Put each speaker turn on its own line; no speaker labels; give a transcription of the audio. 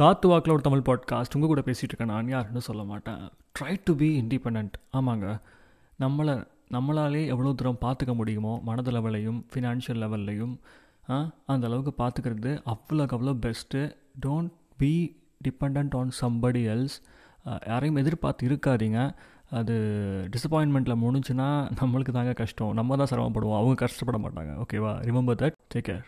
காத்து வாக்கில் ஒரு தமிழ் பாட்காஸ்ட் உங்கள் கூட பேசிகிட்டு இருக்கேன் நான் யாருன்னு சொல்ல மாட்டேன். ட்ரை டு பி இண்டிபெண்ட் ஆமாங்க. நம்மளை நம்மளாலே எவ்வளோ தூரம் பார்த்துக்க முடியுமோ மனது லெவலையும் ஃபினான்ஷியல் லெவல்லையும் அந்த அளவுக்கு பார்த்துக்கிறது அவ்வளோக்கு அவ்வளோ best don't be depend on somebody else யாரையும் எதிர்பார்த்து இருக்காதீங்க. அது டிசப்பாயின்மெண்ட்டில் முடிஞ்சுன்னா நம்மளுக்கு தாங்க கஷ்டம். நம்ம தான் சிரமப்படுவோம். அவங்க கஷ்டப்பட மாட்டாங்க. ஓகேவா ரிமெம்பர் தட் டேக் கேர்